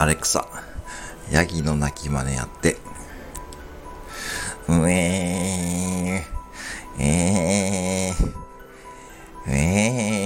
アレクサ、ヤギの鳴き真似やって。うえー、えー、えー、